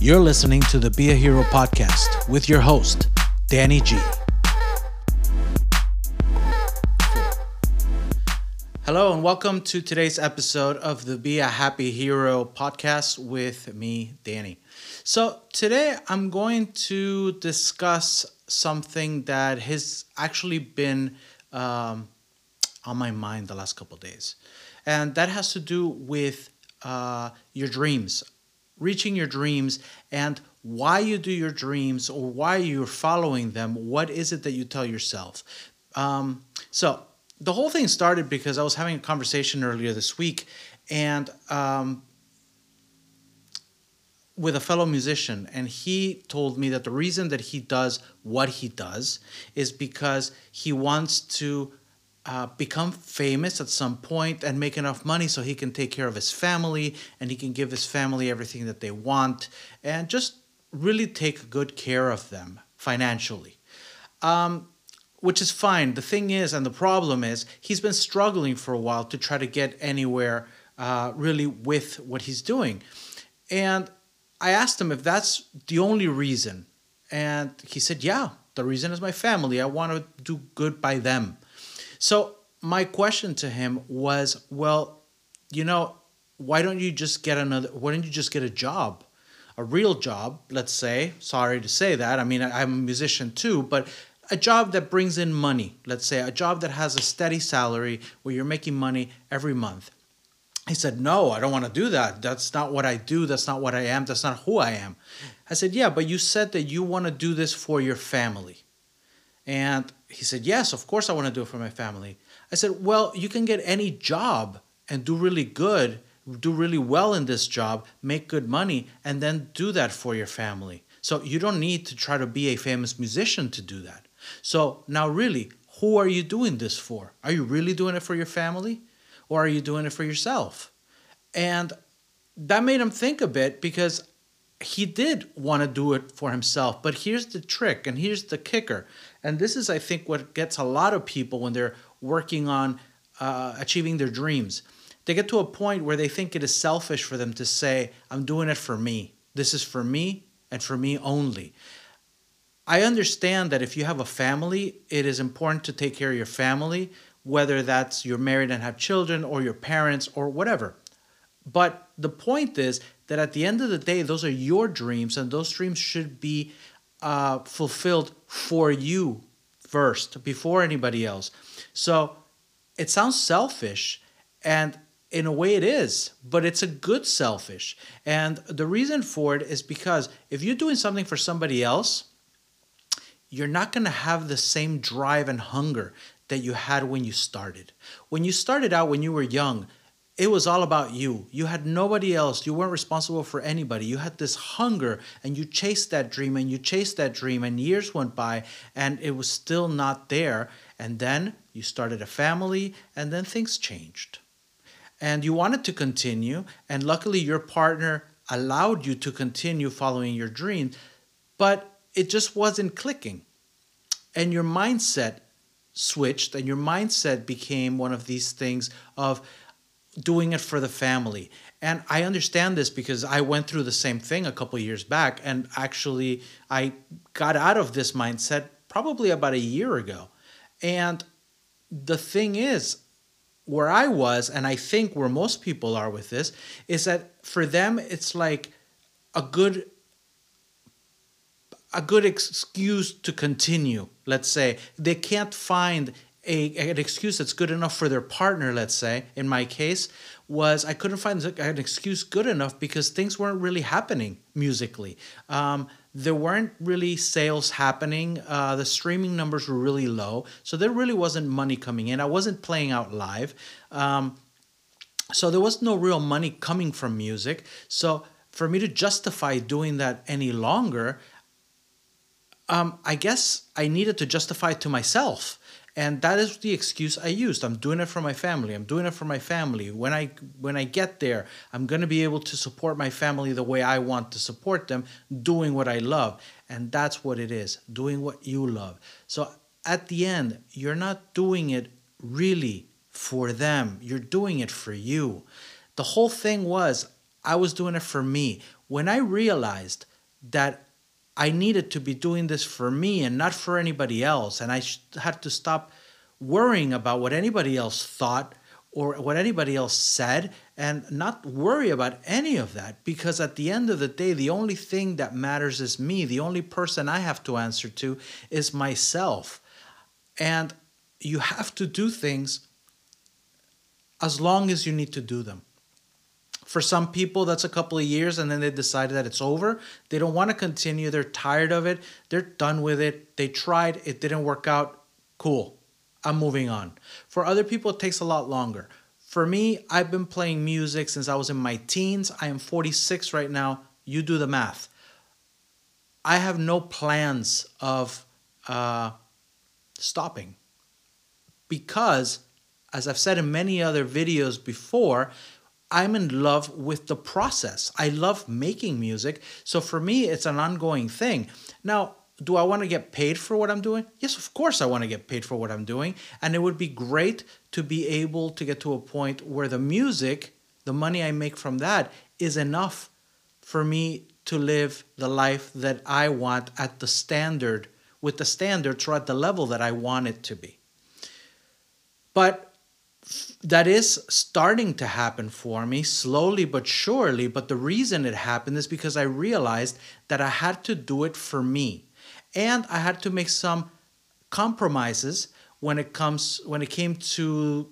You're listening to the Be a Hero podcast with your host, Danny G. Hello, and welcome to today's episode of the Be a Happy Hero podcast with me, Danny. So, today I'm going to discuss something that has actually been um, on my mind the last couple days, and that has to do with uh, your dreams, reaching your dreams, and why you do your dreams or why you're following them. What is it that you tell yourself? Um, so, the whole thing started because I was having a conversation earlier this week, and um, with a fellow musician, and he told me that the reason that he does what he does is because he wants to uh, become famous at some point and make enough money so he can take care of his family and he can give his family everything that they want and just really take good care of them financially. Um, which is fine. The thing is, and the problem is, he's been struggling for a while to try to get anywhere uh, really with what he's doing. And I asked him if that's the only reason. And he said, Yeah, the reason is my family. I want to do good by them. So my question to him was, Well, you know, why don't you just get another, why don't you just get a job? A real job, let's say. Sorry to say that. I mean, I'm a musician too, but a job that brings in money, let's say a job that has a steady salary where you're making money every month. He said, No, I don't want to do that. That's not what I do. That's not what I am. That's not who I am. I said, Yeah, but you said that you want to do this for your family. And he said, Yes, of course I want to do it for my family. I said, Well, you can get any job and do really good, do really well in this job, make good money, and then do that for your family. So you don't need to try to be a famous musician to do that. So now, really, who are you doing this for? Are you really doing it for your family? or are you doing it for yourself? And that made him think a bit because he did want to do it for himself. But here's the trick and here's the kicker. And this is, I think, what gets a lot of people when they're working on uh, achieving their dreams. They get to a point where they think it is selfish for them to say, I'm doing it for me. This is for me and for me only. I understand that if you have a family, it is important to take care of your family, whether that's you're married and have children or your parents or whatever. But the point is that at the end of the day, those are your dreams, and those dreams should be uh, fulfilled for you first before anybody else. So it sounds selfish, and in a way it is, but it's a good selfish. And the reason for it is because if you're doing something for somebody else, you're not going to have the same drive and hunger that you had when you started. When you started out, when you were young, it was all about you. You had nobody else. You weren't responsible for anybody. You had this hunger and you chased that dream and you chased that dream, and years went by and it was still not there. And then you started a family, and then things changed. And you wanted to continue, and luckily your partner allowed you to continue following your dream, but it just wasn't clicking. And your mindset switched and your mindset became one of these things of doing it for the family. And I understand this because I went through the same thing a couple years back and actually I got out of this mindset probably about a year ago. And the thing is, where I was, and I think where most people are with this, is that for them it's like a good a good excuse to continue let's say they can't find a, an excuse that's good enough for their partner let's say in my case was i couldn't find an excuse good enough because things weren't really happening musically. Um, there weren't really sales happening. Uh, the streaming numbers were really low. So there really wasn't money coming in. I wasn't playing out live. Um, so there was no real money coming from music. So for me to justify doing that any longer um, I guess I needed to justify to myself. And that is the excuse I used. I'm doing it for my family. I'm doing it for my family. When I when I get there, I'm going to be able to support my family the way I want to support them, doing what I love. And that's what it is, doing what you love. So at the end, you're not doing it really for them. You're doing it for you. The whole thing was I was doing it for me. when I realized that I needed to be doing this for me and not for anybody else, and I had to stop worrying about what anybody else thought or what anybody else said and not worry about any of that because at the end of the day the only thing that matters is me. The only person i have to answer to is myself. And you have to do things as long as you need to do them for some people that's a couple of years and then they decide that it's over they don't want to continue they're tired of it they're done with it they tried it didn't work out cool I'm moving on. For other people, it takes a lot longer. For me, I've been playing music since I was in my teens. I am 46 right now. You do the math. I have no plans of uh, stopping because, as I've said in many other videos before, I'm in love with the process. I love making music. So for me, it's an ongoing thing. Now, do I want to get paid for what I'm doing? Yes, of course I want to get paid for what I'm doing. And it would be great to be able to get to a point where the music, the money I make from that, is enough for me to live the life that I want at the standard, with the standards or at the level that I want it to be. But that is starting to happen for me slowly but surely. But the reason it happened is because I realized that I had to do it for me and I had to make some compromises when it comes when it came to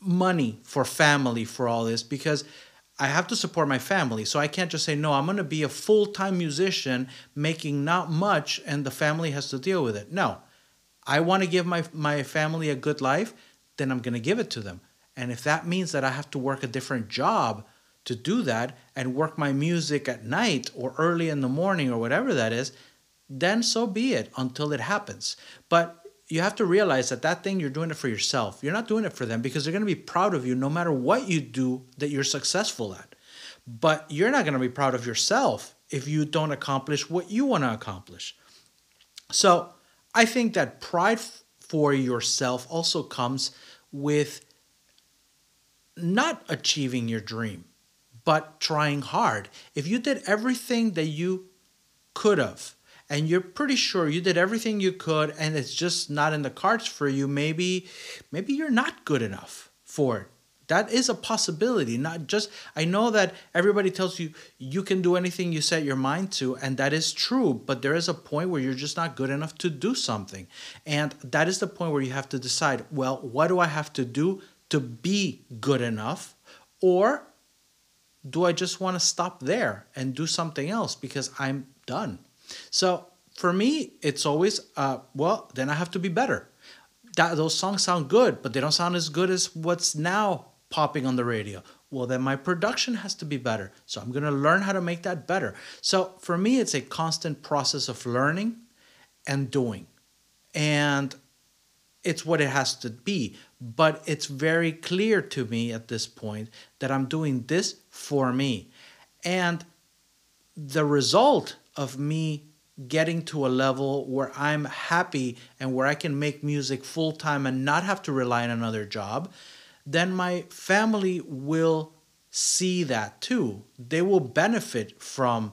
money for family for all this because I have to support my family. So I can't just say, no, I'm going to be a full time musician making not much and the family has to deal with it. No, I want to give my, my family a good life, then I'm going to give it to them. And if that means that I have to work a different job to do that and work my music at night or early in the morning or whatever that is, then so be it until it happens. But you have to realize that that thing you're doing it for yourself. You're not doing it for them because they're going to be proud of you no matter what you do that you're successful at. But you're not going to be proud of yourself if you don't accomplish what you want to accomplish. So, I think that pride for yourself also comes with not achieving your dream, but trying hard. If you did everything that you could have and you're pretty sure you did everything you could and it's just not in the cards for you maybe maybe you're not good enough for it that is a possibility not just i know that everybody tells you you can do anything you set your mind to and that is true but there is a point where you're just not good enough to do something. And that is the point where you have to decide well what do i have to do to be good enough? Or do i just want to stop there and do something else because i'm done? So for me, it's always, uh, well, then I have to be better. That, those songs sound good, but they don't sound as good as what's now popping on the radio. Well, then my production has to be better. So I'm going to learn how to make that better. So for me, it's a constant process of learning and doing. And it's what it has to be. But it's very clear to me at this point that I'm doing this for me. And the result of me getting to a level where I'm happy and where I can make music full time and not have to rely on another job, then my family will see that too. They will benefit from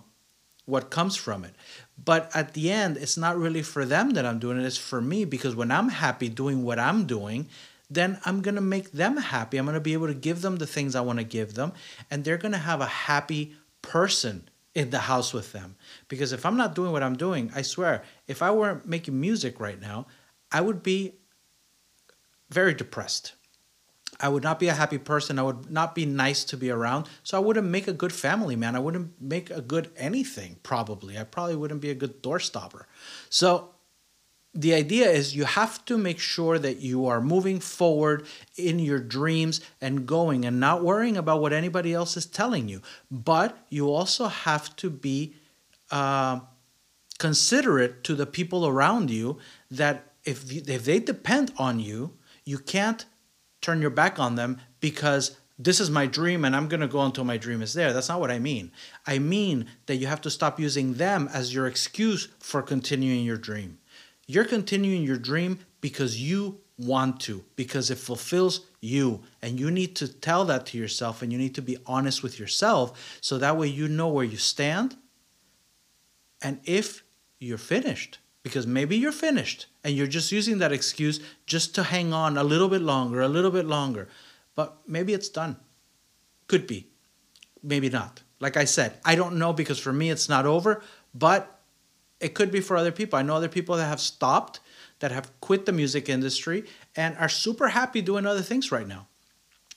what comes from it. But at the end, it's not really for them that I'm doing it, it's for me because when I'm happy doing what I'm doing, then I'm to make them happy. I'm to be able to give them the things I want to give them, and they're to have a happy person in the house with them. Because if I'm not doing what I'm doing, I swear, if I weren't making music right now, I would be very depressed. I would not be a happy person. I would not be nice to be around. So I wouldn't make a good family man. I wouldn't make a good anything, probably. I probably wouldn't be a good doorstopper. So the idea is you have to make sure that you are moving forward in your dreams and going and not worrying about what anybody else is telling you. But you also have to be uh, considerate to the people around you that if, you, if they depend on you, you can't turn your back on them because this is my dream and I'm going to go until my dream is there. That's not what I mean. I mean that you have to stop using them as your excuse for continuing your dream. You're continuing your dream because you want to, because it fulfills you. And you need to tell that to yourself and you need to be honest with yourself so that way you know where you stand and if you're finished. Because maybe you're finished and you're just using that excuse just to hang on a little bit longer, a little bit longer. But maybe it's done. Could be. Maybe not. Like I said, I don't know because for me it's not over, but it could be for other people. I know other people that have stopped, that have quit the music industry, and are super happy doing other things right now.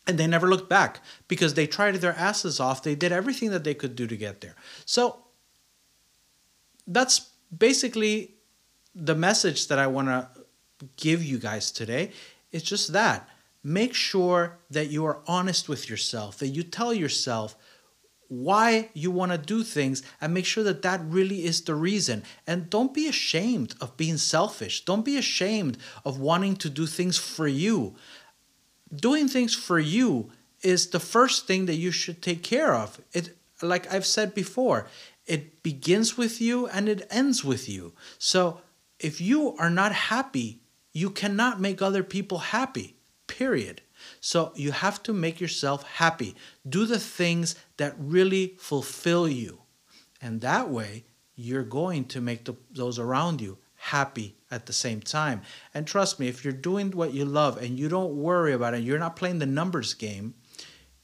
And they never looked back because they tried their asses off. They did everything that they could do to get there. So that's basically the message that I want to give you guys today. is just that. Make sure that you are honest with yourself, that you tell yourself why you want to do things and make sure that that really is the reason. And don't be ashamed of being selfish. Don't be ashamed of wanting to do things for you. Doing things for you is the first thing that you should take care of. It like I've said before, it begins with you and it ends with you. So if you are not happy, you cannot make other people happy. Period. So you have to make yourself happy. Do the things that really fulfill you. And that way, you're going to make the, those around you happy at the same time. And trust me, if you're doing what you love and you don't worry about it, you're not playing the numbers game,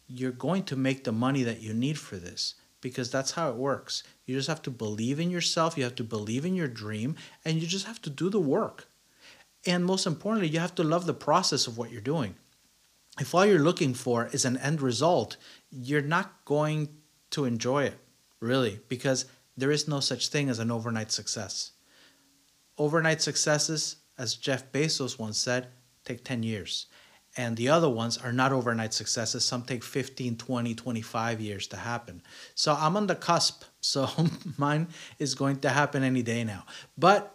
you're going to make the money that you need for this because that's how it works. You just have to believe in yourself, you have to believe in your dream, and you just have to do the work. And most importantly, you have to love the process of what you're doing if all you're looking for is an end result, you're not going to enjoy it, really, because there is no such thing as an overnight success. Overnight successes, as Jeff Bezos once said, take 10 years. And the other ones are not overnight successes. Some take 15, 20, 25 years to happen. So I'm on the cusp. So mine is going to happen any day now. But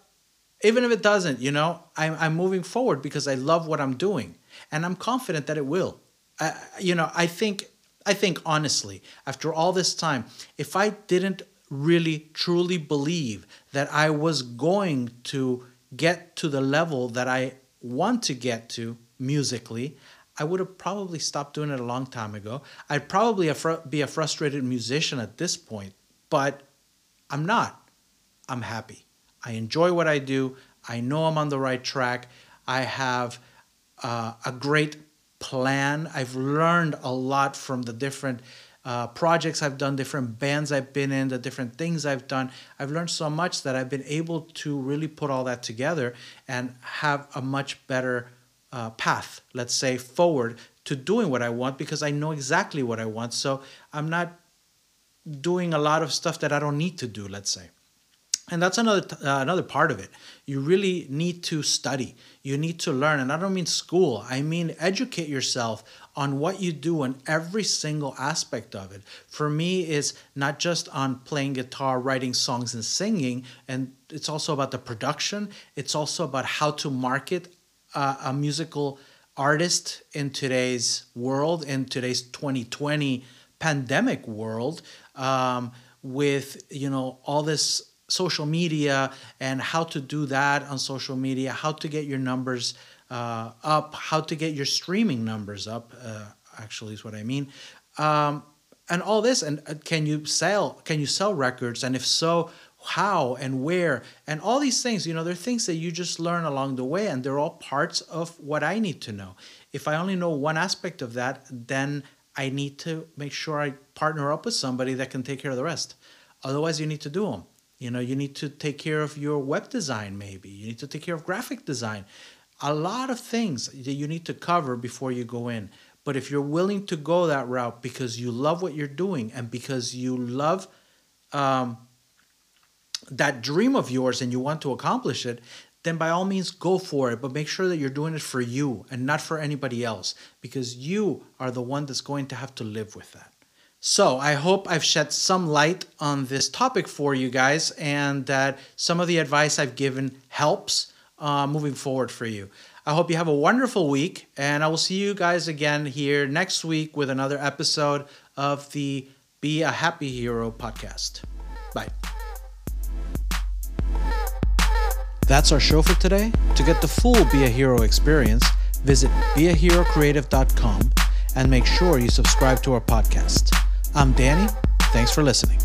even if it doesn't, you know, I'm, I'm moving forward because I love what I'm doing and I'm confident that it will. I, you know, I think I think honestly, after all this time, if I didn't really truly believe that I was going to get to the level that I want to get to musically, I would have probably stopped doing it a long time ago. I'd probably be a frustrated musician at this point, but I'm not. I'm happy. I enjoy what I do. I know I'm on the right track. I have uh, a great plan. I've learned a lot from the different uh, projects I've done, different bands I've been in, the different things I've done. I've learned so much that I've been able to really put all that together and have a much better uh, path, let's say, forward to doing what I want because I know exactly what I want. So I'm not doing a lot of stuff that I don't need to do, let's say. And that's another uh, another part of it. You really need to study. You need to learn. And i don't mean school. I mean educate yourself on what you do in every single aspect of it. For me is not just on playing guitar writing songs and singing. And it's also about the production. It's also about how to market uh, a musical artist in today's world in today's 2020 pandemic world um, with you know all this social media and how to do that on social media, how to get your numbers uh, up, how to get your streaming numbers up, uh, actually, is what I mean. Um, and all this, and uh, can you sell? Can you sell records? And if so, how and where? And all these things, you know, they're things that you just learn along the way, and they're all parts of what I need to know. If I only know one aspect of that, then I need to make sure I partner up with somebody that can take care of the rest. Otherwise, you need to do them. You know, you need to take care of your web design, maybe. You need to take care of graphic design. A lot of things that you need to cover before you go in. But if you're willing to go that route because you love what you're doing and because you love um, that dream of yours and you want to accomplish it, then by all means go for it. But make sure that you're doing it for you and not for anybody else because you are the one that's going to have to live with that. So I hope I've shed some light on this topic for you guys and that some of the advice I've given helps uh, moving forward for you. I hope you have a wonderful week, and I will see you guys again here next week with another episode of the Be a Happy Hero podcast. Bye. That's our show for today. To get the full Be a Hero experience, visit beaherocreative.com and make sure you subscribe to our podcast. I'm Danny. Thanks for listening.